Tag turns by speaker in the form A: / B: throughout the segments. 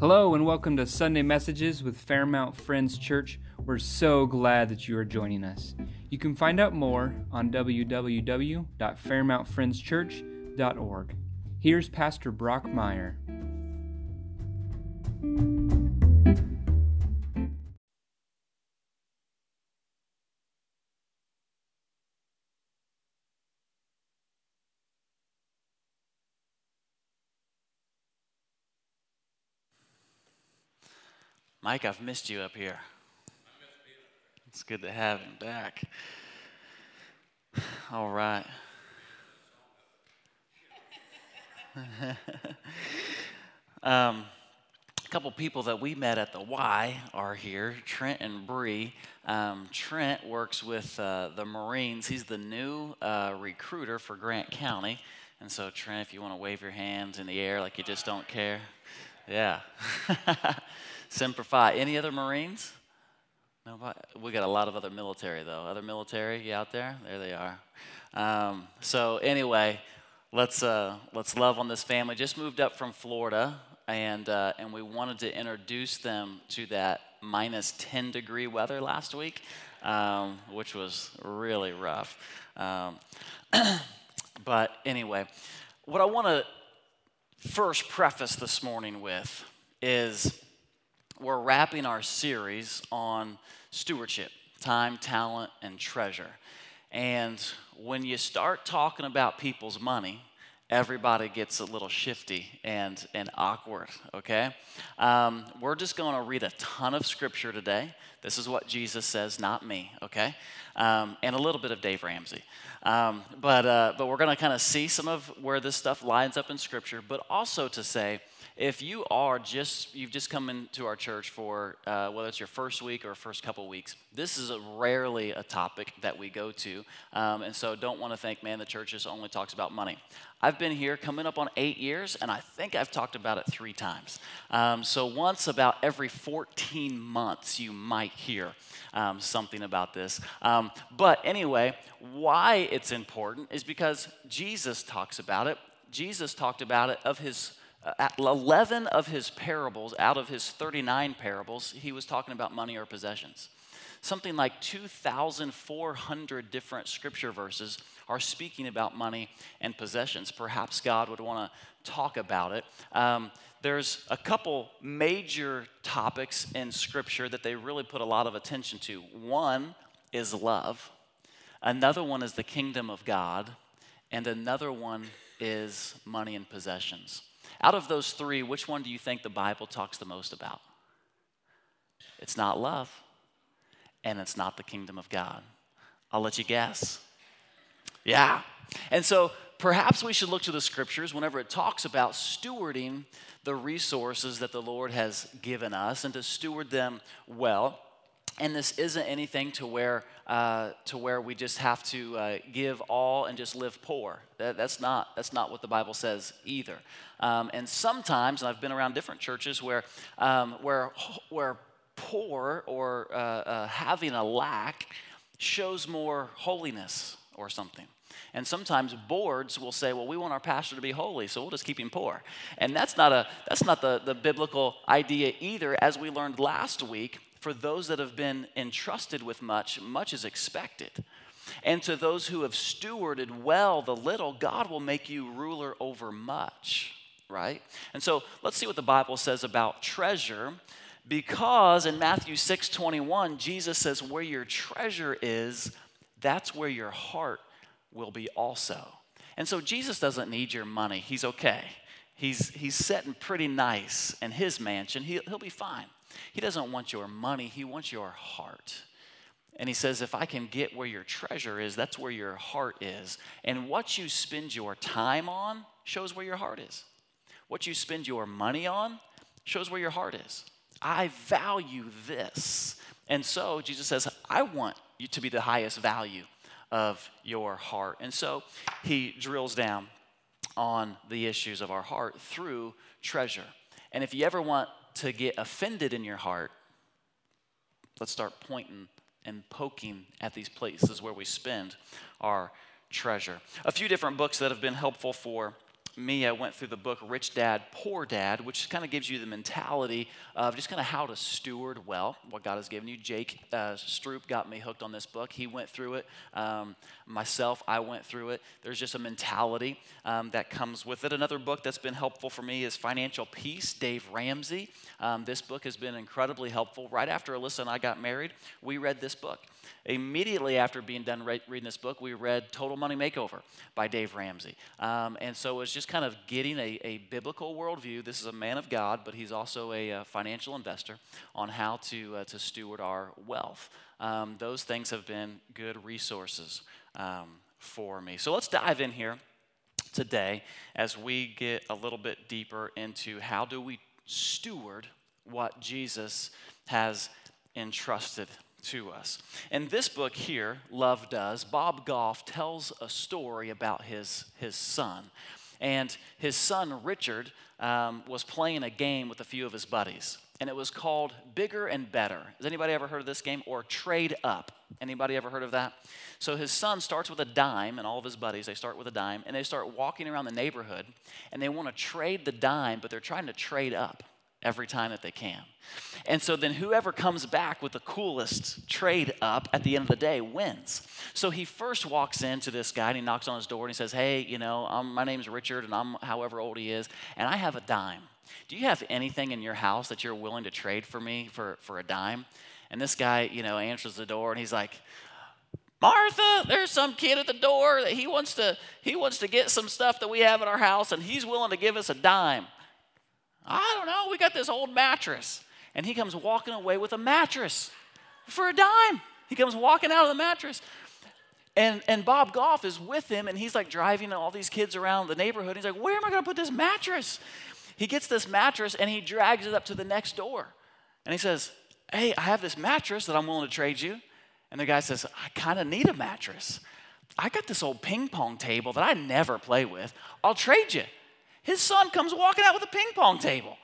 A: Hello, and welcome to Sunday Messages with Fairmount Friends Church. We're so glad that you are joining us. You can find out more on www.fairmountfriendschurch.org. Here's Pastor Brock Meyer.
B: Mike, I've missed you up here. It's good to have him back. All right. um, a couple people that we met at the Y are here, Trent and Bree. Um, Trent works with uh, the Marines. He's the new uh, recruiter for Grant County. And so, Trent, if you want to wave your hands in the air like you just don't care. Yeah. Semper Fi. Any other Marines? No, we got a lot of other military though. Other military, you out there? There they are. Um, so anyway, let's uh, let's love on this family. Just moved up from Florida, and uh, and we wanted to introduce them to that minus 10 degree weather last week, um, which was really rough. Um, but anyway, what I want to first preface this morning with is we're wrapping our series on stewardship time, talent, and treasure. And when you start talking about people's money, everybody gets a little shifty and, and awkward, okay? Um, we're just going to read a ton of scripture today. This is what Jesus says, not me, okay? Um, and a little bit of Dave Ramsey. Um, but, uh, but we're going to kind of see some of where this stuff lines up in scripture, but also to say, if you are just you've just come into our church for uh, whether it's your first week or first couple weeks this is a rarely a topic that we go to. Um, and so don't want to think man the church just only talks about money. I've been here coming up on eight years and i think i've talked about it three times. Um, so once about every 14 months you might hear um, something about this. Um, but anyway why it's important is because jesus talks about it. Jesus talked about it of his uh, 11 of his parables, out of his 39 parables, he was talking about money or possessions. Something like 2,400 different scripture verses are speaking about money and possessions. Perhaps God would want to talk about it. Um, there's a couple major topics in scripture that they really put a lot of attention to. One is love, another one is the kingdom of God, and another one is money and possessions. Out of those three, which one do you think the Bible talks the most about? It's not love, and it's not the kingdom of God. I'll let you guess. Yeah. And so perhaps we should look to the scriptures whenever it talks about stewarding the resources that the Lord has given us and to steward them well and this isn't anything to where uh, to where we just have to uh, give all and just live poor. That, that's not that's not what the Bible says either. Um, and sometimes, and I've been around different churches where um, where where poor or uh, uh having a lack shows more holiness or something. And sometimes boards will say, well, we want our pastor to be holy, so we'll just keep him poor. And that's not, a, that's not the, the biblical idea either. As we learned last week, for those that have been entrusted with much, much is expected. And to those who have stewarded well the little, God will make you ruler over much, right? And so let's see what the Bible says about treasure. Because in Matthew 6 21, Jesus says, Where your treasure is, that's where your heart will be also. And so Jesus doesn't need your money. He's okay. He's, he's sitting pretty nice in his mansion. He, he'll be fine. He doesn't want your money, He wants your heart. And He says, if I can get where your treasure is, that's where your heart is. And what you spend your time on shows where your heart is. What you spend your money on shows where your heart is. I value this. And so Jesus says, I want you to be the highest value of your heart. And so he drills down on the issues of our heart through treasure. And if you ever want to get offended in your heart, let's start pointing and poking at these places where we spend our treasure. A few different books that have been helpful for me, I went through the book Rich Dad, Poor Dad, which kind of gives you the mentality of just kind of how to steward well what God has given you. Jake uh, Stroop got me hooked on this book. He went through it. Um, myself, I went through it. There's just a mentality um, that comes with it. Another book that's been helpful for me is Financial Peace, Dave Ramsey. Um, this book has been incredibly helpful. Right after Alyssa and I got married, we read this book. Immediately after being done re- reading this book, we read Total Money Makeover by Dave Ramsey. Um, and so it was just kind of getting a, a, biblical worldview. This is a man of God, but he's also a, a financial investor on how to, uh, to steward our wealth. Um, those things have been good resources um, for me. So let's dive in here today as we get a little bit deeper into how do we steward what Jesus has entrusted to us. In this book here, Love Does, Bob Goff tells a story about his, his son. And his son, Richard, um, was playing a game with a few of his buddies. And it was called Bigger and Better. Has anybody ever heard of this game? Or Trade Up. Anybody ever heard of that? So his son starts with a dime, and all of his buddies, they start with a dime, and they start walking around the neighborhood, and they want to trade the dime, but they're trying to trade up every time that they can. And so then whoever comes back with the coolest trade up at the end of the day wins. So he first walks into this guy and he knocks on his door and he says, Hey, you know, I'm, my name's Richard and I'm however old he is, and I have a dime. Do you have anything in your house that you're willing to trade for me for, for a dime? And this guy, you know, answers the door and he's like, Martha, there's some kid at the door that he wants to he wants to get some stuff that we have in our house and he's willing to give us a dime. I don't know, we got this old mattress. And he comes walking away with a mattress for a dime. He comes walking out of the mattress. And, and Bob Goff is with him, and he's like driving all these kids around the neighborhood. He's like, Where am I going to put this mattress? He gets this mattress and he drags it up to the next door. And he says, Hey, I have this mattress that I'm willing to trade you. And the guy says, I kind of need a mattress. I got this old ping pong table that I never play with. I'll trade you. His son comes walking out with a ping pong table.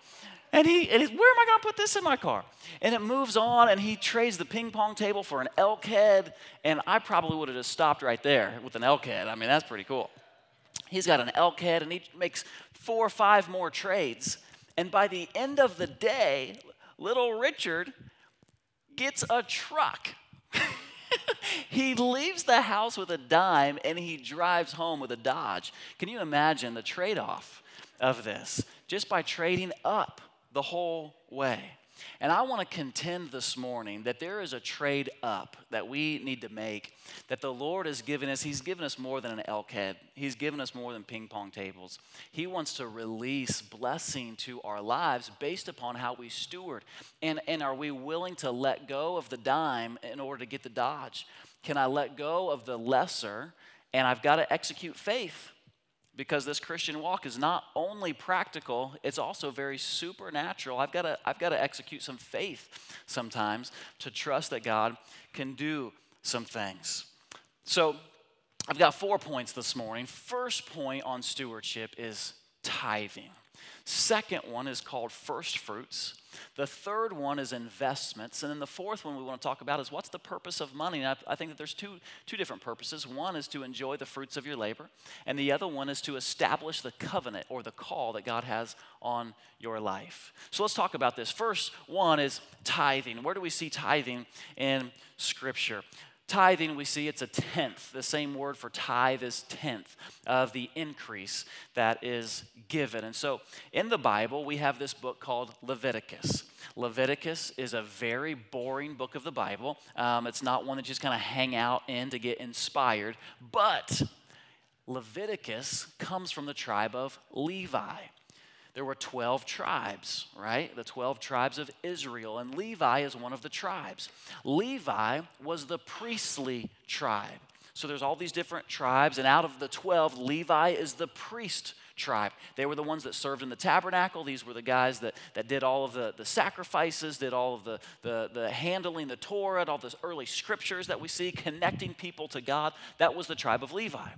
B: And he, and where am I going to put this in my car? And it moves on, and he trades the ping pong table for an elk head. And I probably would have just stopped right there with an elk head. I mean, that's pretty cool. He's got an elk head, and he makes four or five more trades. And by the end of the day, little Richard gets a truck. he leaves the house with a dime and he drives home with a Dodge. Can you imagine the trade off? Of this just by trading up the whole way. And I want to contend this morning that there is a trade up that we need to make that the Lord has given us. He's given us more than an elk head, He's given us more than ping pong tables. He wants to release blessing to our lives based upon how we steward. And, and are we willing to let go of the dime in order to get the Dodge? Can I let go of the lesser and I've got to execute faith? Because this Christian walk is not only practical, it's also very supernatural. I've got to, I've got to execute some faith sometimes to trust that God can do some things. So, I've got four points this morning. First point on stewardship is tithing. Second one is called first fruits. The third one is investments. And then the fourth one we want to talk about is what's the purpose of money? And I, I, think that there's two, two different purposes. One is to enjoy the fruits of your labor, and the other one is to establish the covenant or the call that God has on your life. So let's talk about this. First one is tithing. Where do we see tithing in Scripture? Tithing, we see it's a tenth. The same word for tithe is tenth of the increase that is given. And so in the Bible, we have this book called Leviticus. Leviticus is a very boring book of the Bible. Um, it's not one that you just kind of hang out in to get inspired, but Leviticus comes from the tribe of Levi there were 12 tribes, right? The 12 tribes of Israel, and Levi is one of the tribes. Levi was the priestly tribe. So there's all these different tribes, and out of the 12, Levi is the priest tribe. They were the ones that served in the tabernacle. These were the guys that, that did all of the, the sacrifices, did all of the, the, the handling the Torah, all the early scriptures that we see, connecting people to God. That was the tribe of Levi.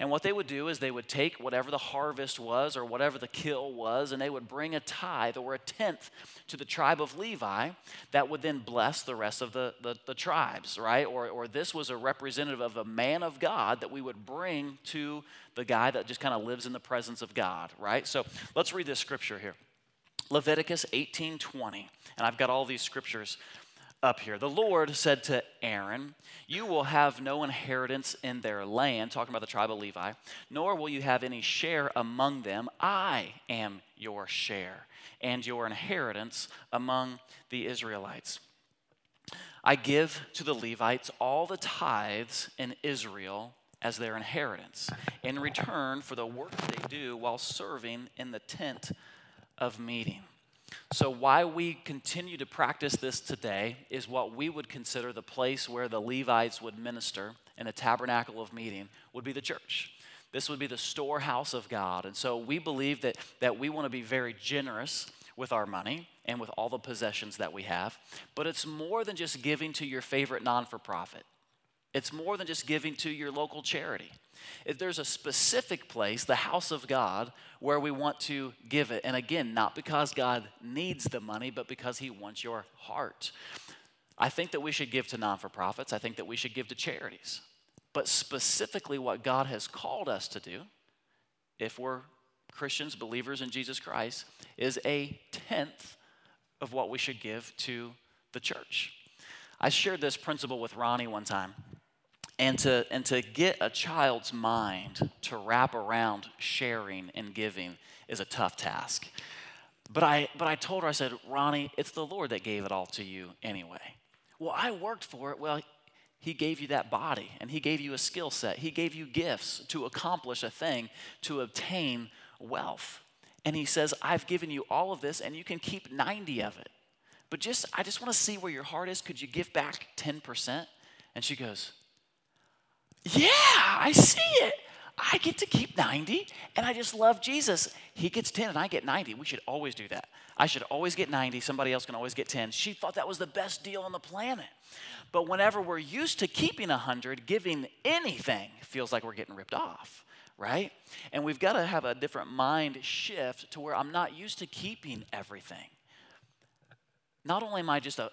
B: And what they would do is they would take whatever the harvest was or whatever the kill was, and they would bring a tithe or a tenth to the tribe of Levi that would then bless the rest of the, the, the tribes, right? Or, or this was a representative of a man of God that we would bring to the guy that just kind of lives in the presence of God, right? So let's read this scripture here. Leviticus 18:20. And I've got all these scriptures up here. The Lord said to Aaron, You will have no inheritance in their land, talking about the tribe of Levi, nor will you have any share among them. I am your share and your inheritance among the Israelites. I give to the Levites all the tithes in Israel as their inheritance in return for the work they do while serving in the tent of meeting. So, why we continue to practice this today is what we would consider the place where the Levites would minister in a tabernacle of meeting, would be the church. This would be the storehouse of God. And so, we believe that, that we want to be very generous with our money and with all the possessions that we have. But it's more than just giving to your favorite non for profit, it's more than just giving to your local charity. If there's a specific place, the house of God, where we want to give it. And again, not because God needs the money, but because He wants your heart. I think that we should give to non for profits. I think that we should give to charities. But specifically, what God has called us to do, if we're Christians, believers in Jesus Christ, is a tenth of what we should give to the church. I shared this principle with Ronnie one time. And to, and to get a child's mind to wrap around sharing and giving is a tough task. But I, but I told her, I said, Ronnie, it's the Lord that gave it all to you anyway. Well, I worked for it. Well, He gave you that body and He gave you a skill set. He gave you gifts to accomplish a thing, to obtain wealth. And He says, I've given you all of this and you can keep 90 of it. But just, I just want to see where your heart is. Could you give back 10%? And she goes, yeah, I see it. I get to keep 90 and I just love Jesus. He gets 10 and I get 90. We should always do that. I should always get 90. Somebody else can always get 10. She thought that was the best deal on the planet. But whenever we're used to keeping 100, giving anything feels like we're getting ripped off, right? And we've got to have a different mind shift to where I'm not used to keeping everything. Not only am I just a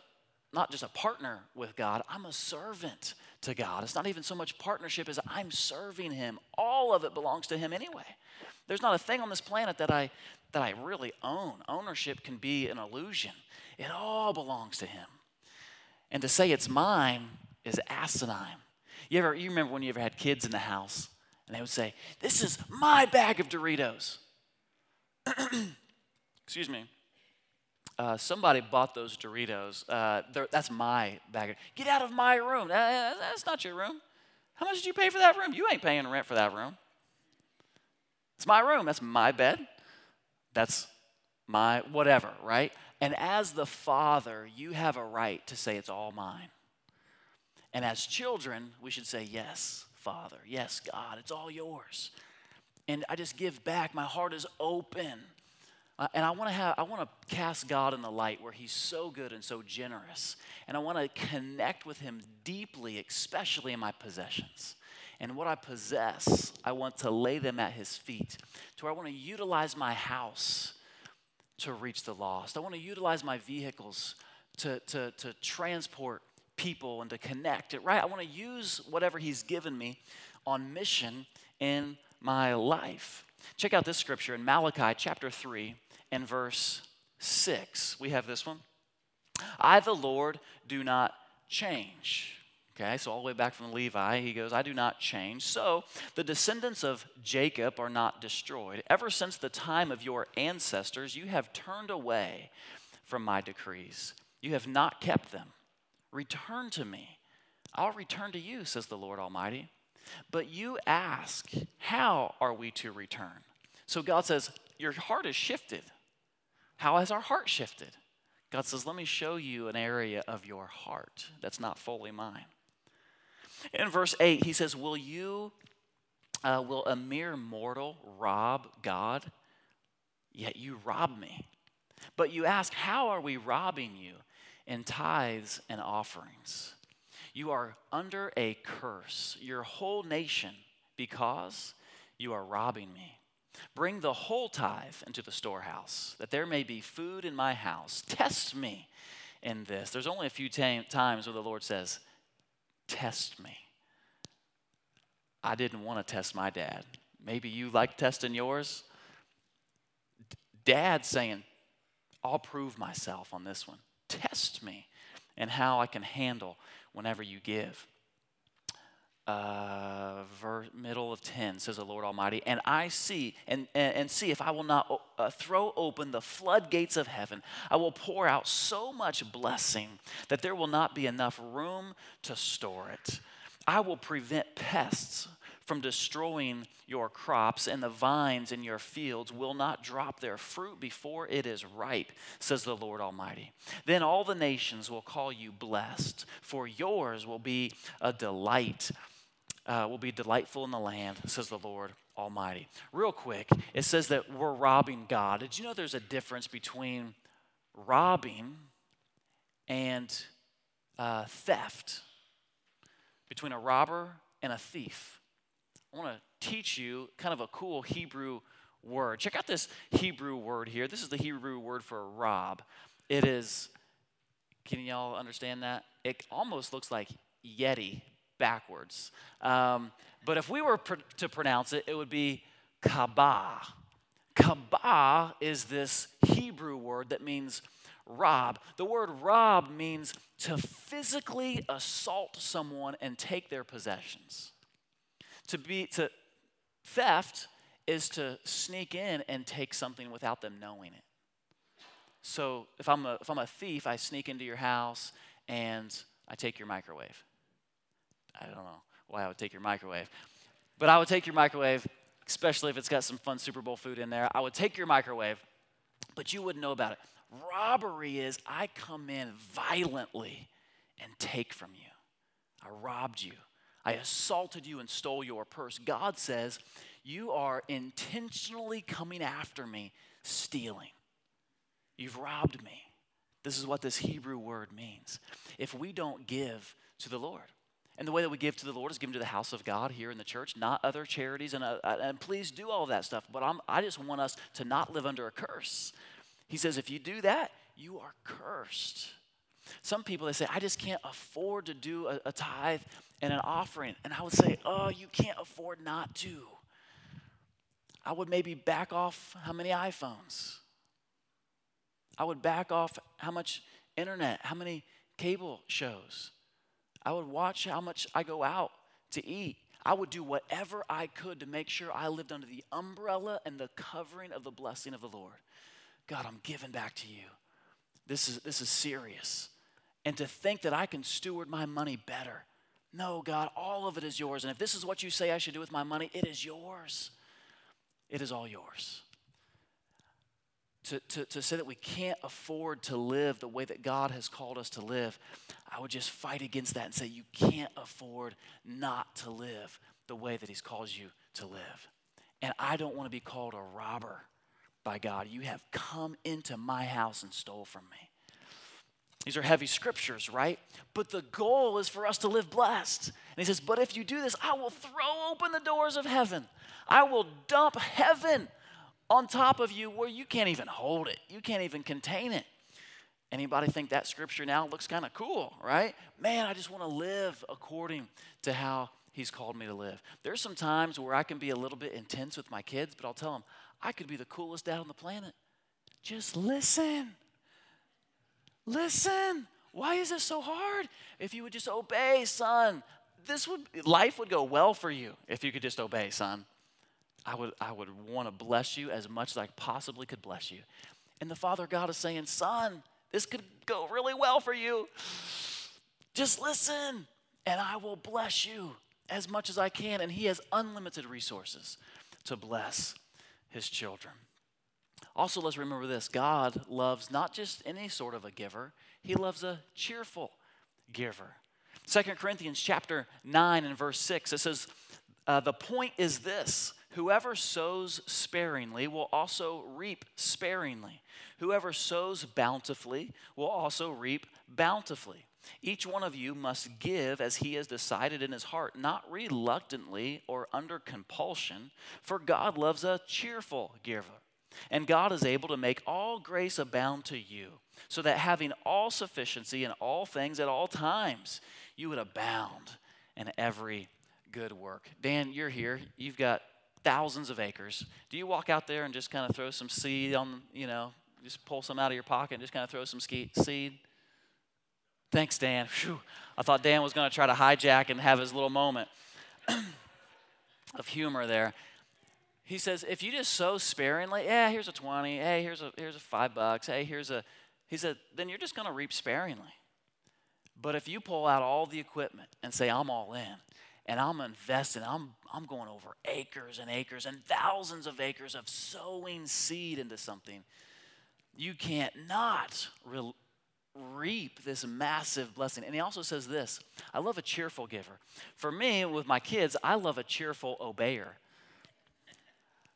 B: not just a partner with God, I'm a servant to God. It's not even so much partnership as I'm serving Him. All of it belongs to Him anyway. There's not a thing on this planet that I that I really own. Ownership can be an illusion. It all belongs to Him. And to say it's mine is asinine. You ever you remember when you ever had kids in the house and they would say, "This is my bag of Doritos." Excuse me. Uh, somebody bought those Doritos. Uh, that's my bag. Get out of my room. Uh, that's not your room. How much did you pay for that room? You ain't paying rent for that room. It's my room. That's my bed. That's my whatever, right? And as the father, you have a right to say it's all mine. And as children, we should say, Yes, Father. Yes, God. It's all yours. And I just give back. My heart is open. Uh, and I want to have I want to cast God in the light where he's so good and so generous. And I want to connect with him deeply, especially in my possessions. And what I possess, I want to lay them at his feet. To where I want to utilize my house to reach the lost. I want to utilize my vehicles to, to, to transport people and to connect it, right? I want to use whatever he's given me on mission in my life. Check out this scripture in Malachi chapter 3 and verse 6. We have this one. I, the Lord, do not change. Okay, so all the way back from Levi, he goes, I do not change. So the descendants of Jacob are not destroyed. Ever since the time of your ancestors, you have turned away from my decrees. You have not kept them. Return to me. I'll return to you, says the Lord Almighty. But you ask, How are we to return? So God says, Your heart is shifted. How has our heart shifted? God says, Let me show you an area of your heart that's not fully mine. In verse 8, he says, Will you, uh, will a mere mortal rob God? Yet you rob me. But you ask, How are we robbing you? In tithes and offerings. You are under a curse, your whole nation, because you are robbing me. Bring the whole tithe into the storehouse, that there may be food in my house. Test me in this. There's only a few times where the Lord says, Test me. I didn't want to test my dad. Maybe you like testing yours. Dad saying, I'll prove myself on this one. Test me and how I can handle whenever you give. Uh, ver, middle of 10 says the lord almighty and i see and, and, and see if i will not uh, throw open the floodgates of heaven. I will pour out so much blessing that there will not be enough room to store it. I will prevent pests from destroying your crops, and the vines in your fields will not drop their fruit before it is ripe, says the Lord Almighty. Then all the nations will call you blessed, for yours will be a delight, uh, will be delightful in the land, says the Lord Almighty. Real quick, it says that we're robbing God. Did you know there's a difference between robbing and uh, theft? Between a robber and a thief. I want to teach you kind of a cool Hebrew word. Check out this Hebrew word here. This is the Hebrew word for rob. It is, can y'all understand that? It almost looks like Yeti backwards. Um, but if we were pr- to pronounce it, it would be kabah. Kabah is this Hebrew word that means rob. The word rob means to physically assault someone and take their possessions. To be to theft is to sneak in and take something without them knowing it. So if I'm a if I'm a thief, I sneak into your house and I take your microwave. I don't know why I would take your microwave. But I would take your microwave, especially if it's got some fun Super Bowl food in there. I would take your microwave, but you wouldn't know about it. Robbery is I come in violently and take from you. I robbed you. I assaulted you and stole your purse. God says, You are intentionally coming after me, stealing. You've robbed me. This is what this Hebrew word means. If we don't give to the Lord, and the way that we give to the Lord is given to the house of God here in the church, not other charities. And, uh, uh and please do all that stuff. But I'm, I just want us to not live under a curse. He says, if you do that, you are cursed. Some people, they say, I just can't afford to do a, a tithe and an offering. And I would say, oh, you can't afford not to. I would maybe back off how many iPhones. I would back off how much internet, how many cable shows. I would watch how much I go out to eat. I would do whatever I could to make sure I lived under the umbrella and the covering of the blessing of the Lord. God, I'm giving back to you. This is, this is serious. And to think that I can steward my money better no, God, all of it is yours. And if this is what you say I should do with my money, it is yours. It is all yours. To, to, to say that we can't afford to live the way that God has called us to live, I would just fight against that and say you can't afford not to live the way that He's called you to live. And I don't want to be called a robber by God. You have come into my house and stole from me. These are heavy scriptures, right? But the goal is for us to live blessed. And he says, But if you do this, I will throw open the doors of heaven. I will dump heaven on top of you where you can't even hold it, you can't even contain it. Anybody think that scripture now looks kind of cool, right? Man, I just want to live according to how he's called me to live. There's some times where I can be a little bit intense with my kids, but I'll tell them, I could be the coolest dad on the planet. Just listen. Listen, why is this so hard? If you would just obey, son, this would life would go well for you if you could just obey, son. I would I would want to bless you as much as I possibly could bless you. And the Father God is saying, son, this could go really well for you. Just listen, and I will bless you as much as I can. And He has unlimited resources to bless His children. Also, let's remember this God loves not just any sort of a giver, He loves a cheerful giver. Second Corinthians chapter 9 and verse 6, it says, uh, The point is this whoever sows sparingly will also reap sparingly. Whoever sows bountifully will also reap bountifully. Each one of you must give as he has decided in his heart, not reluctantly or under compulsion, for God loves a cheerful giver. And God is able to make all grace abound to you, so that having all sufficiency in all things at all times, you would abound in every good work. Dan, you're here. You've got thousands of acres. Do you walk out there and just kind of throw some seed on, you know, just pull some out of your pocket and just kind of throw some seed? Thanks, Dan. Whew. I thought Dan was going to try to hijack and have his little moment of humor there. He says, if you just sow sparingly, yeah, here's a 20, hey, here's a, here's a five bucks, hey, here's a, he said, then you're just going to reap sparingly. But if you pull out all the equipment and say, I'm all in, and I'm investing, I'm, I'm going over acres and acres and thousands of acres of sowing seed into something, you can't not re- reap this massive blessing. And he also says this I love a cheerful giver. For me, with my kids, I love a cheerful obeyer.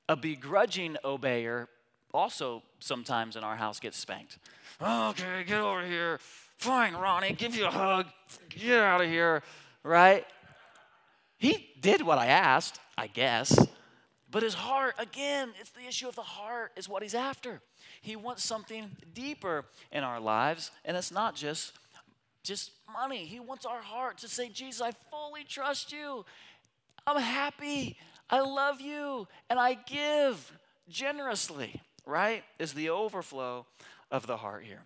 B: A begrudging obeyer also sometimes in our house gets spanked. Okay, get over here. Fine, Ronnie, give you a hug. Get out of here, right? He did what I asked, I guess. But his heart, again, it's the issue of the heart, is what he's after. He wants something deeper in our lives, and it's not just just money. He wants our heart to say, Jesus, I fully trust you. I'm happy. I love you. And I give generously, right? Is the overflow of the heart here.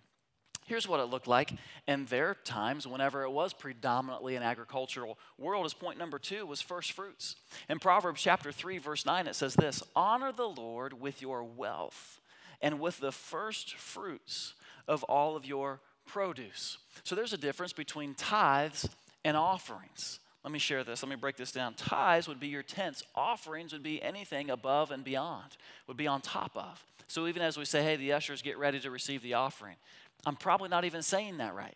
B: Here's what it looked like in their times whenever it was predominantly an agricultural world as point number 2 was first fruits. In Proverbs chapter 3 verse 9 it says this, "Honor the Lord with your wealth and with the first fruits of all of your produce." So there's a difference between tithes and offerings. Let me share this. Let me break this down. Tithes would be your tenths. Offerings would be anything above and beyond, would be on top of. So even as we say, hey, the ushers get ready to receive the offering, I'm probably not even saying that right.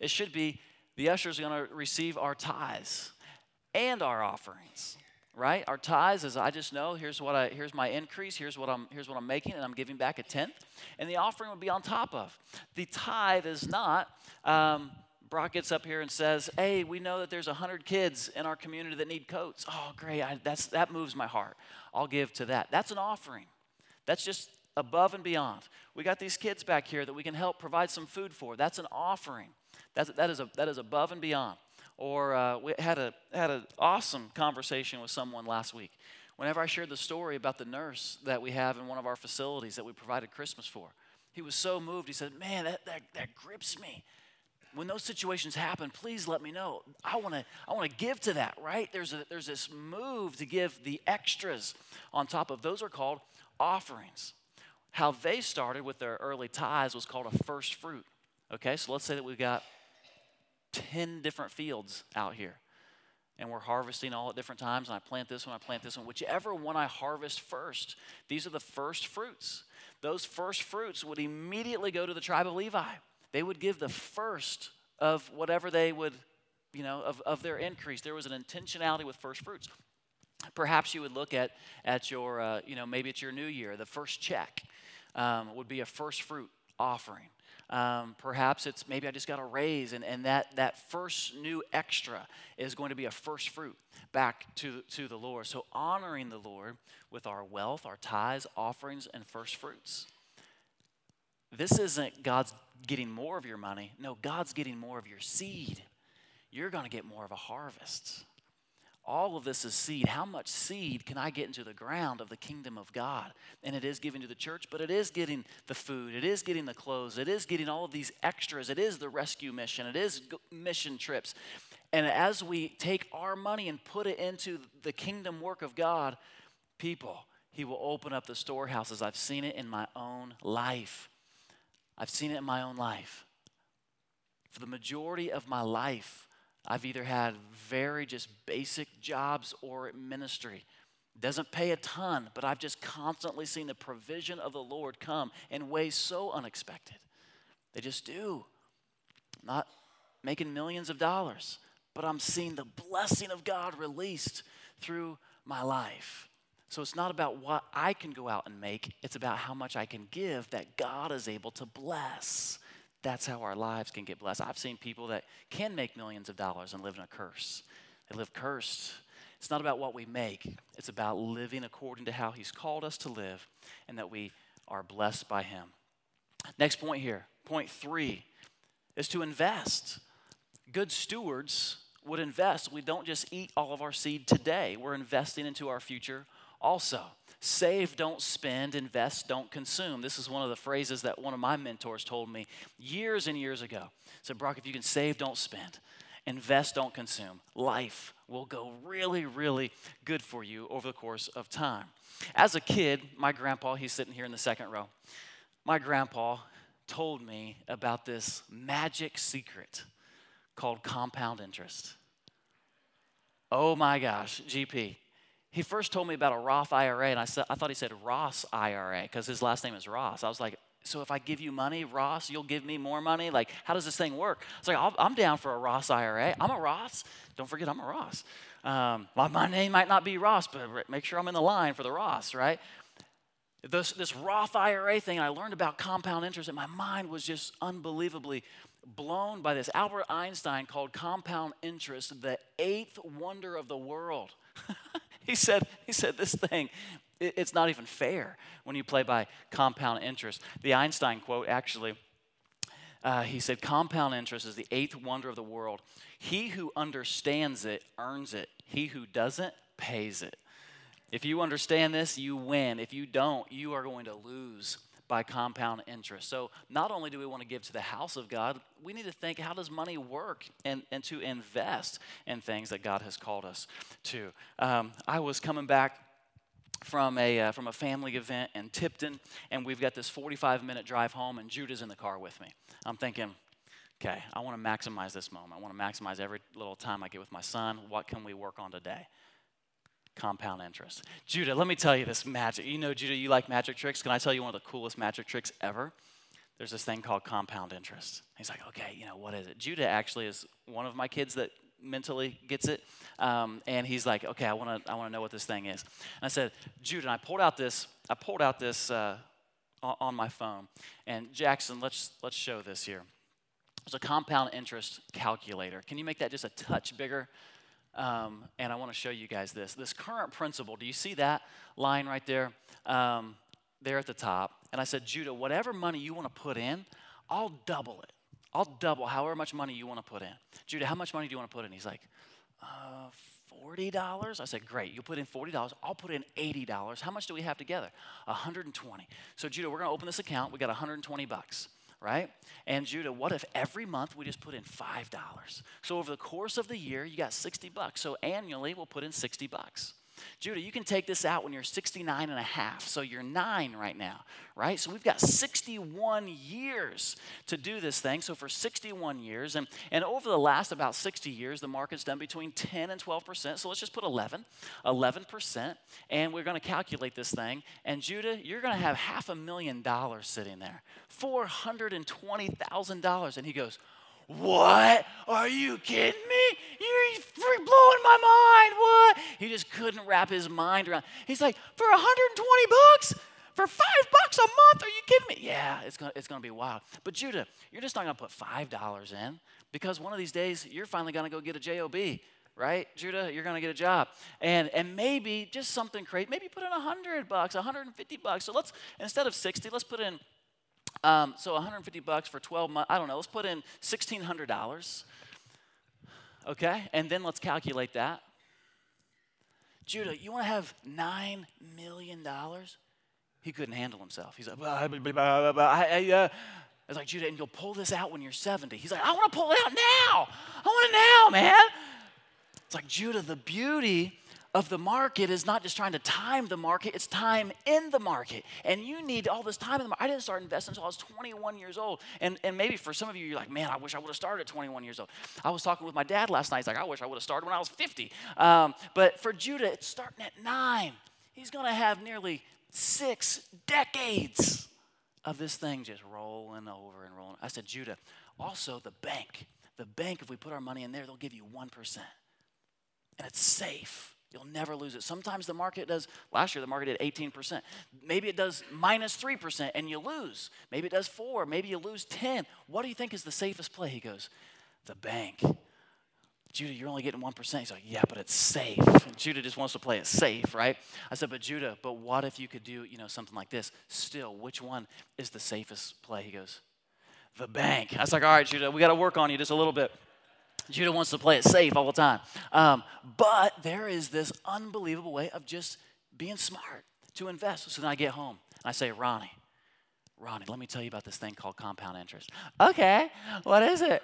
B: It should be the ushers going to receive our tithes and our offerings right? Our tithes is i just know here's what i here's my increase here's what i'm here's what i'm making and i'm giving back a tenth and the offering would be on top of. The tithe is not um, brock gets up here and says hey we know that there's 100 kids in our community that need coats. Oh great I, that's that moves my heart. I'll give to that. That's an offering. That's just above and beyond. We got these kids back here that we can help provide some food for. That's an offering. That's, that, is a, that is above and beyond. Or uh, we had a had an awesome conversation with someone last week. Whenever I shared the story about the nurse that we have in one of our facilities that we provided Christmas for, he was so moved. He said, "Man, that that, that grips me." When those situations happen, please let me know. I want to I want to give to that. Right? There's a, there's this move to give the extras on top of those are called offerings how they started with their early tithes was called a first fruit. Okay, so let's say that we've got 10 different fields out here and we're harvesting all at different times and i plant this one i plant this one. Whichever one i harvest first these are the first fruits. Those first fruits would immediately go to the tribe of levi. They would give the first of whatever they would you know of, of their increase. There was an intentionality with first fruits. Perhaps you would look at at your uh, you know maybe it's your new year the first check um, would be a first fruit offering. Um, perhaps it's maybe I just got a raise, and, and that, that first new extra is going to be a first fruit back to, to the Lord. So, honoring the Lord with our wealth, our tithes, offerings, and first fruits. This isn't God's getting more of your money. No, God's getting more of your seed. You're going to get more of a harvest all of this is seed. How much seed can I get into the ground of the kingdom of God? And it is giving to the church, but it is getting the food, it is getting the clothes, it is getting all of these extras, it is the rescue mission, it is mission trips. And as we take our money and put it into the kingdom work of God, people, He will open up the storehouses. I've seen it in my own life. I've seen it in my own life. For the majority of my life, I've either had very just basic jobs or ministry. Doesn't pay a ton, but I've just constantly seen the provision of the Lord come in ways so unexpected. They just do. Not making millions of dollars, but I'm seeing the blessing of God released through my life. So it's not about what I can go out and make, it's about how much I can give that God is able to bless that's how our lives can get blessed. I've seen people that can make millions of dollars and live in a curse. They live cursed. It's not about what we make, it's about living according to how He's called us to live and that we are blessed by Him. Next point here, point three, is to invest. Good stewards would invest. We don't just eat all of our seed today, we're investing into our future also. Save, don't spend, invest, don't consume. This is one of the phrases that one of my mentors told me years and years ago. Said, Brock, if you can save, don't spend. Invest, don't consume. Life will go really, really good for you over the course of time. As a kid, my grandpa, he's sitting here in the second row, my grandpa told me about this magic secret called compound interest. Oh my gosh, GP. He first told me about a Roth IRA, and I, said, I thought he said Ross IRA because his last name is Ross. I was like, so if I give you money, Ross, you'll give me more money? Like, how does this thing work? It's like, I'm down for a Ross IRA. I'm a Ross. Don't forget, I'm a Ross. Um, my, my name might not be Ross, but make sure I'm in the line for the Ross, right? This, this Roth IRA thing, I learned about compound interest, and my mind was just unbelievably blown by this. Albert Einstein called compound interest the eighth wonder of the world. he said, he said this thing, it, it's not even fair when you play by compound interest. The Einstein quote actually, uh, he said, compound interest is the eighth wonder of the world. He who understands it earns it. He who doesn't pays it. If you understand this, you win. If you don't, you are going to lose by compound interest. So, not only do we want to give to the house of God, we need to think how does money work and, and to invest in things that God has called us to. Um, I was coming back from a, uh, from a family event in Tipton, and we've got this 45 minute drive home, and Judah's in the car with me. I'm thinking, okay, I want to maximize this moment. I want to maximize every little time I get with my son. What can we work on today? Compound interest. Judah, let me tell you this magic. You know, Judah, you like magic tricks. Can I tell you one of the coolest magic tricks ever? There's this thing called compound interest. He's like, okay, you know, what is it? Judah actually is one of my kids that mentally gets it. Um, and he's like, okay, I want to I wanna know what this thing is. And I said, Judah, and I pulled out this, I pulled out this uh, on my phone. And Jackson, let's, let's show this here. It's a compound interest calculator. Can you make that just a touch bigger? Um, and I want to show you guys this. This current principal, do you see that line right there? Um, there at the top. And I said, Judah, whatever money you want to put in, I'll double it. I'll double however much money you want to put in. Judah, how much money do you want to put in? He's like, uh, $40? I said, great. You'll put in $40. I'll put in $80. How much do we have together? 120. So, Judah, we're going to open this account. We got 120 bucks right? And Judah, what if every month we just put in $5? So over the course of the year, you got 60 bucks. So annually, we'll put in 60 bucks. Judah, you can take this out when you're 69 and a half. So you're nine right now, right? So we've got 61 years to do this thing. So for 61 years, and, and over the last about 60 years, the market's done between 10 and 12%. So let's just put 11, 11%. And we're going to calculate this thing. And Judah, you're going to have half a million dollars sitting there, $420,000. And he goes, what? Are you kidding me? Blowing my mind. What? He just couldn't wrap his mind around. He's like, for 120 bucks? For five bucks a month? Are you kidding me? Yeah, it's gonna, it's gonna be wild. But Judah, you're just not gonna put five dollars in because one of these days you're finally gonna go get a job right judah you're going to get a job and and maybe just something crazy maybe put in 100 bucks 150 bucks so let's instead of 60 let's put in um, so 150 bucks for 12 months. I don't know. Let's put in $1,600. Okay, and then let's calculate that. Judah, you want to have $9 million? He couldn't handle himself. He's like, blah, blah, blah, blah, I, uh, like, Judah, and you'll pull this out when you're 70. He's like, I want to pull it out now. I want it now, man. It's like, Judah, the beauty of the market is not just trying to time the market, it's time in the market. And you need all this time in the market. I didn't start investing until I was 21 years old. And, and maybe for some of you, you're like, man, I wish I would have started at 21 years old. I was talking with my dad last night. He's like, I wish I would have started when I was 50. Um, but for Judah, it's starting at nine. He's going to have nearly six decades of this thing just rolling over and rolling. I said, Judah, also the bank. The bank, if we put our money in there, they'll give you 1%. And it's safe. You'll never lose it. Sometimes the market does, last year the market did 18%. Maybe it does minus 3% and you lose. Maybe it does 4, maybe you lose 10. What do you think is the safest play? He goes, the bank. Judah, you're only getting 1%. He's like, yeah, but it's safe. And Judah just wants to play it safe, right? I said, but Judah, but what if you could do, you know, something like this? Still, which one is the safest play? He goes, the bank. I was like, all right, Judah, we got to work on you just a little bit. Judah wants to play it safe all the time. Um, but there is this unbelievable way of just being smart to invest. So then I get home and I say, Ronnie, Ronnie, let me tell you about this thing called compound interest. Okay, what is it?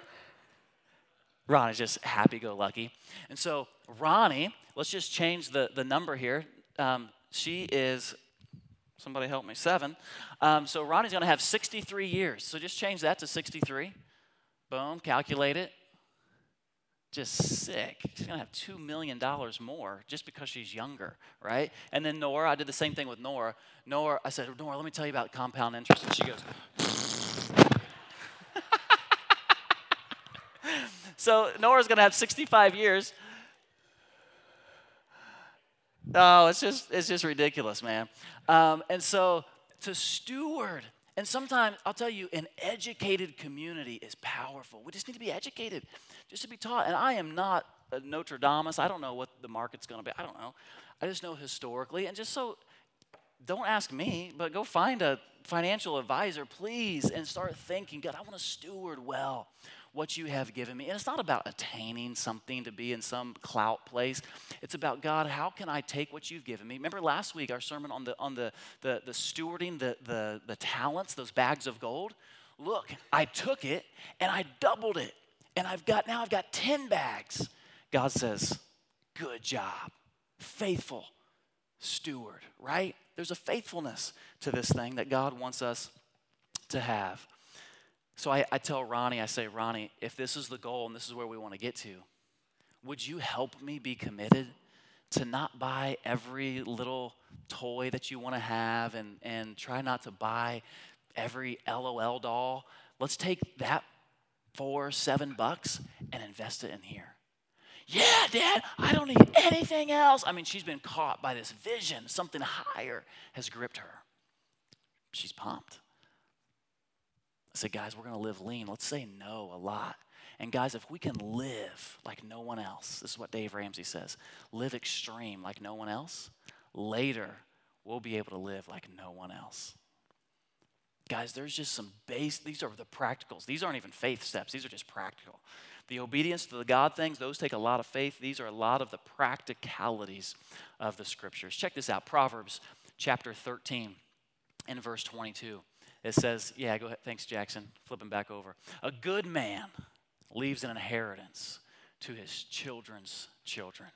B: Ronnie's just happy go lucky. And so, Ronnie, let's just change the, the number here. Um, she is, somebody help me, seven. Um, so, Ronnie's going to have 63 years. So, just change that to 63. Boom, calculate it. Just sick. She's going to have $2 million more just because she's younger, right? And then Nora, I did the same thing with Nora. Nora, I said, Nora, let me tell you about compound interest. And she goes, So Nora's going to have 65 years. Oh, it's just it's just ridiculous, man. Um, and so to steward, and sometimes I'll tell you, an educated community is powerful. We just need to be educated, just to be taught. And I am not a Nostradamus. I don't know what the market's going to be. I don't know. I just know historically, and just so don't ask me, but go find a financial advisor, please, and start thinking, God, I want to steward well what you have given me. And it's not about attaining something to be in some clout place. It's about God, how can I take what you've given me? Remember last week our sermon on the on the the, the stewarding the, the the talents, those bags of gold? Look, I took it and I doubled it. And I've got now I've got 10 bags. God says, Good job. Faithful steward, right? There's a faithfulness to this thing that God wants us to have. So I, I tell Ronnie, I say, Ronnie, if this is the goal and this is where we want to get to, would you help me be committed to not buy every little toy that you want to have and, and try not to buy every LOL doll? Let's take that four, seven bucks and invest it in here. Yeah, Dad, I don't need anything else. I mean, she's been caught by this vision. Something higher has gripped her. She's pumped. I said, guys, we're going to live lean. Let's say no a lot. And guys, if we can live like no one else, this is what Dave Ramsey says live extreme like no one else, later we'll be able to live like no one else. Guys, there's just some base, these are the practicals. These aren't even faith steps, these are just practical. The obedience to the God things, those take a lot of faith. These are a lot of the practicalities of the scriptures. Check this out Proverbs chapter 13 and verse 22. It says, yeah, go ahead. Thanks, Jackson. Flipping back over. A good man leaves an inheritance to his children's children.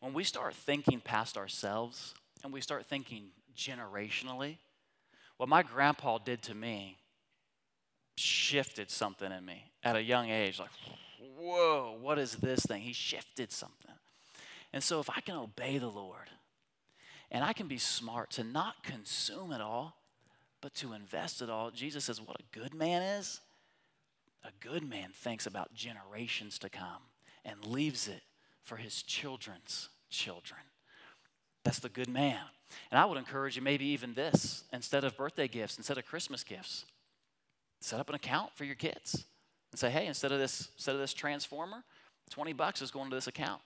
B: When we start thinking past ourselves and we start thinking generationally, what my grandpa did to me shifted something in me at a young age. Like, whoa, what is this thing? He shifted something. And so, if I can obey the Lord and I can be smart to not consume it all, but to invest it all, Jesus says, what a good man is. A good man thinks about generations to come and leaves it for his children's children. That's the good man. And I would encourage you, maybe even this instead of birthday gifts, instead of Christmas gifts, set up an account for your kids and say, hey, instead of this, instead of this transformer, 20 bucks is going to this account.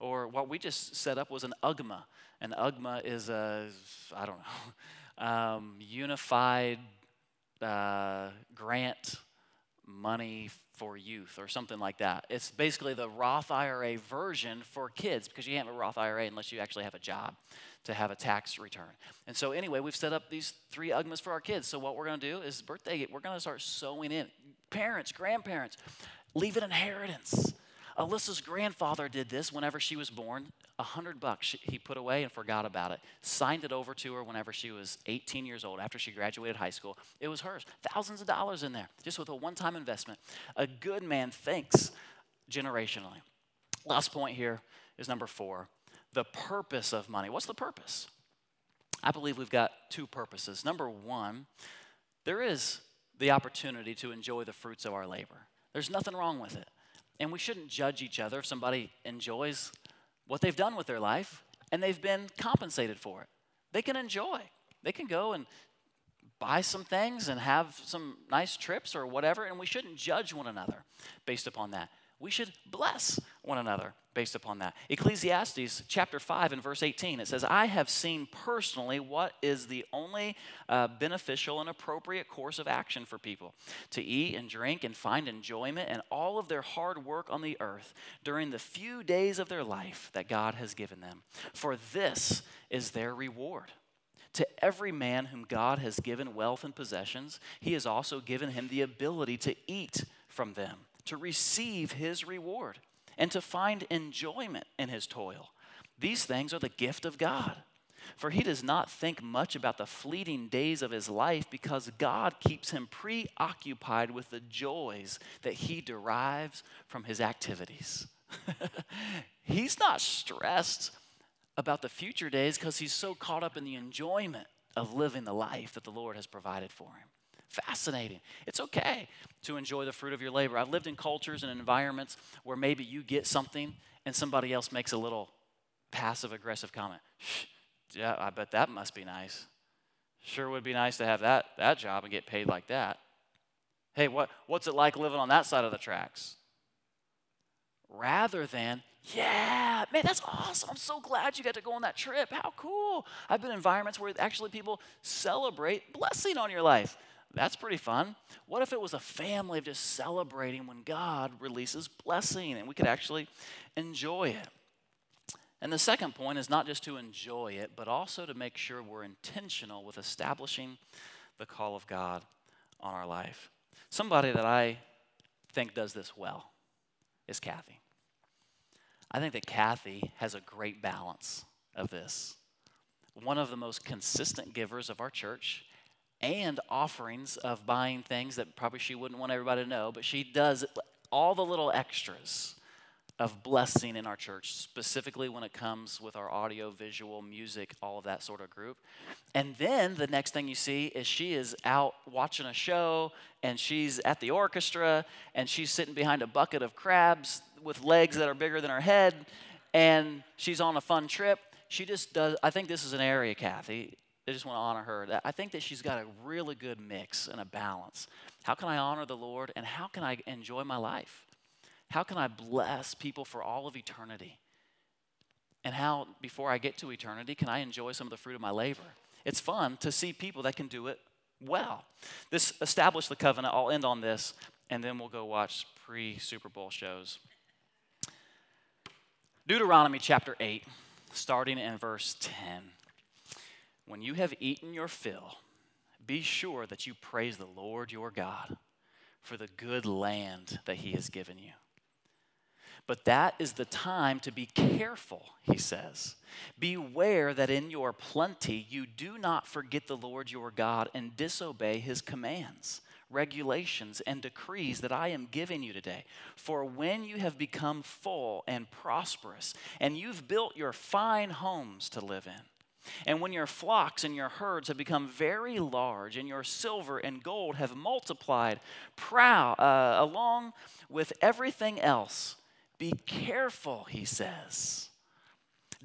B: Or what we just set up was an UGMA. An UGMA is a, I don't know, um, unified uh, grant money for youth or something like that. It's basically the Roth IRA version for kids because you can't have a Roth IRA unless you actually have a job to have a tax return. And so, anyway, we've set up these three UGMAs for our kids. So, what we're going to do is birthday, we're going to start sowing in. Parents, grandparents, leave an inheritance. Alyssa's grandfather did this whenever she was born. A hundred bucks he put away and forgot about it. Signed it over to her whenever she was 18 years old, after she graduated high school. It was hers. Thousands of dollars in there, just with a one time investment. A good man thinks generationally. Last point here is number four the purpose of money. What's the purpose? I believe we've got two purposes. Number one, there is the opportunity to enjoy the fruits of our labor. There's nothing wrong with it. And we shouldn't judge each other if somebody enjoys what they've done with their life and they've been compensated for it. They can enjoy. They can go and buy some things and have some nice trips or whatever, and we shouldn't judge one another based upon that. We should bless one another based upon that. Ecclesiastes chapter 5 and verse 18, it says, I have seen personally what is the only uh, beneficial and appropriate course of action for people to eat and drink and find enjoyment and all of their hard work on the earth during the few days of their life that God has given them. For this is their reward. To every man whom God has given wealth and possessions, he has also given him the ability to eat from them, to receive his reward and to find enjoyment in his toil. These things are the gift of God. For he does not think much about the fleeting days of his life because God keeps him preoccupied with the joys that he derives from his activities. he's not stressed about the future days because he's so caught up in the enjoyment of living the life that the Lord has provided for him fascinating. It's okay to enjoy the fruit of your labor. I've lived in cultures and environments where maybe you get something and somebody else makes a little passive aggressive comment. Yeah, I bet that must be nice. Sure would be nice to have that, that job and get paid like that. Hey, what, what's it like living on that side of the tracks? Rather than, yeah, man, that's awesome. I'm so glad you got to go on that trip. How cool. I've been in environments where actually people celebrate blessing on your life. That's pretty fun. What if it was a family of just celebrating when God releases blessing and we could actually enjoy it? And the second point is not just to enjoy it, but also to make sure we're intentional with establishing the call of God on our life. Somebody that I think does this well is Kathy. I think that Kathy has a great balance of this. One of the most consistent givers of our church and offerings of buying things that probably she wouldn't want everybody to know, but she does all the little extras of blessing in our church, specifically when it comes with our audio, visual, music, all of that sort of group. And then the next thing you see is she is out watching a show and she's at the orchestra and she's sitting behind a bucket of crabs with legs that are bigger than her head and she's on a fun trip. She just does, I think this is an area, Kathy, I just want to honor her. I think that she's got a really good mix and a balance. How can I honor the Lord and how can I enjoy my life? How can I bless people for all of eternity? And how, before I get to eternity, can I enjoy some of the fruit of my labor? It's fun to see people that can do it well. This establish the covenant. I'll end on this, and then we'll go watch pre Super Bowl shows. Deuteronomy chapter 8, starting in verse 10. When you have eaten your fill, be sure that you praise the Lord your God for the good land that he has given you. But that is the time to be careful, he says. Beware that in your plenty you do not forget the Lord your God and disobey his commands, regulations, and decrees that I am giving you today. For when you have become full and prosperous, and you've built your fine homes to live in, and when your flocks and your herds have become very large, and your silver and gold have multiplied, proud, uh, along with everything else, be careful, he says.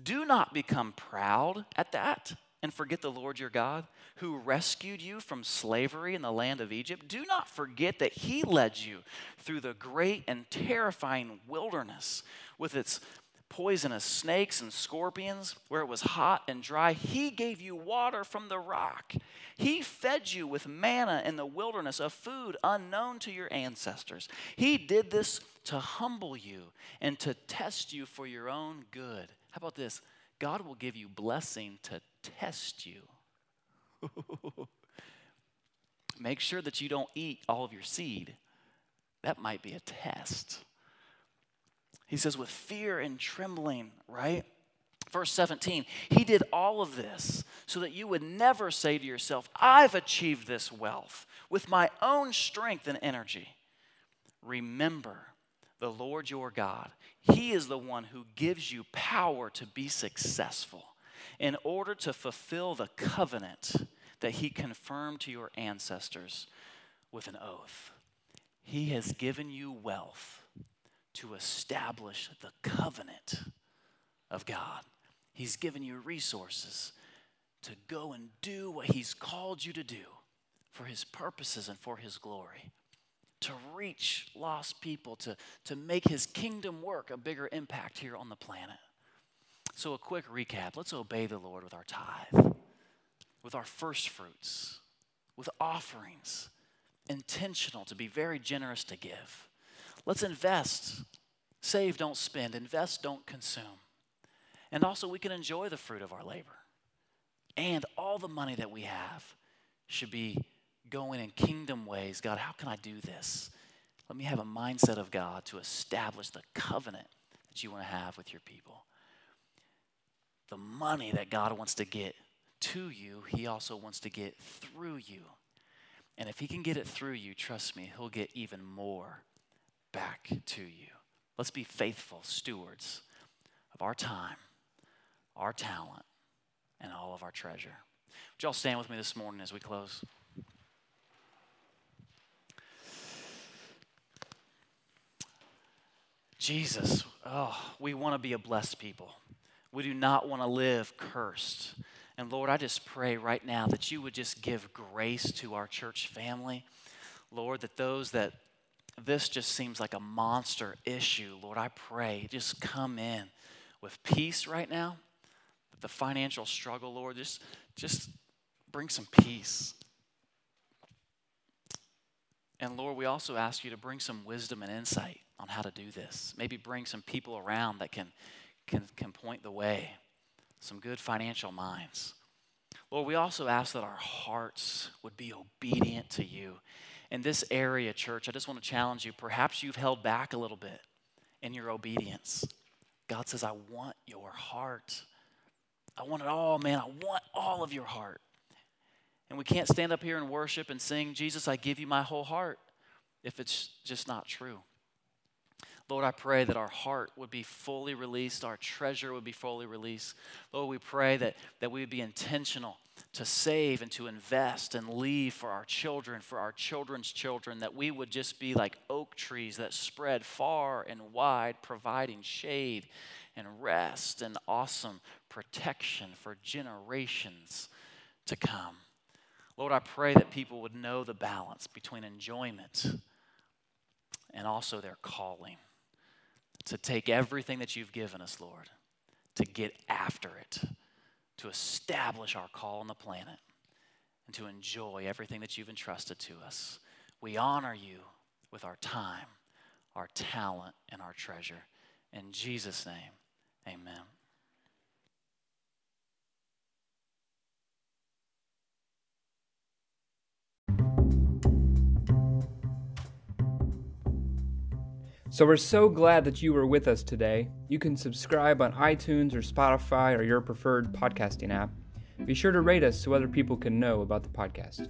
B: Do not become proud at that and forget the Lord your God, who rescued you from slavery in the land of Egypt. Do not forget that he led you through the great and terrifying wilderness with its poisonous snakes and scorpions, where it was hot and dry. He gave you water from the rock. He fed you with manna in the wilderness, a food unknown to your ancestors. He did this to humble you and to test you for your own good. How about this? God will give you blessing to test you. Make sure that you don't eat all of your seed. That might be a test. He says, with fear and trembling, right? Verse 17, he did all of this so that you would never say to yourself, I've achieved this wealth with my own strength and energy. Remember the Lord your God. He is the one who gives you power to be successful in order to fulfill the covenant that he confirmed to your ancestors with an oath. He has given you wealth to establish the covenant of God. He's given you resources to go and do what He's called you to do for His purposes and for His glory. to reach lost people, to, to make his kingdom work a bigger impact here on the planet. So, a quick recap let's obey the Lord with our tithe, with our first fruits, with offerings, intentional to be very generous to give. Let's invest. Save, don't spend. Invest, don't consume. And also, we can enjoy the fruit of our labor. And all the money that we have should be going in kingdom ways. God, how can I do this? Let me have a mindset of God to establish the covenant that you want to have with your people. The money that God wants to get to you, He also wants to get through you. And if He can get it through you, trust me, He'll get even more back to you. Let's be faithful stewards of our time, our talent, and all of our treasure. Would y'all stand with me this morning as we close? Jesus, oh, we want to be a blessed people. We do not want to live cursed. And Lord, I just pray right now that you would just give grace to our church family. Lord, that those that this just seems like a monster issue, Lord, I pray just come in with peace right now. The financial struggle, Lord, just, just bring some peace. And Lord, we also ask you to bring some wisdom and insight on how to do this. Maybe bring some people around that can, can, can point the way, some good financial minds. Lord, we also ask that our hearts would be obedient to you. In this area, church, I just want to challenge you. Perhaps you've held back a little bit in your obedience. God says, I want your heart. I want it all, man. I want all of your heart. And we can't stand up here and worship and sing, Jesus, I give you my whole heart, if it's just not true. Lord, I pray that our heart would be fully released, our treasure would be fully released. Lord, we pray that, that we would be intentional to save and to invest and leave for our children, for our children's children, that we would just be like oak trees that spread far and wide, providing shade and rest and awesome protection for generations to come. Lord, I pray that people would know the balance between enjoyment and also their calling to take everything that you've given us, Lord, to get after it, to establish our call on the planet, and to enjoy everything that you've entrusted to us. We honor you with our time, our talent, and our treasure. In Jesus' name, amen.
A: So we're so glad that you were with us today. You can subscribe on iTunes or Spotify or your preferred podcasting app. Be sure to rate us so other people can know about the podcast.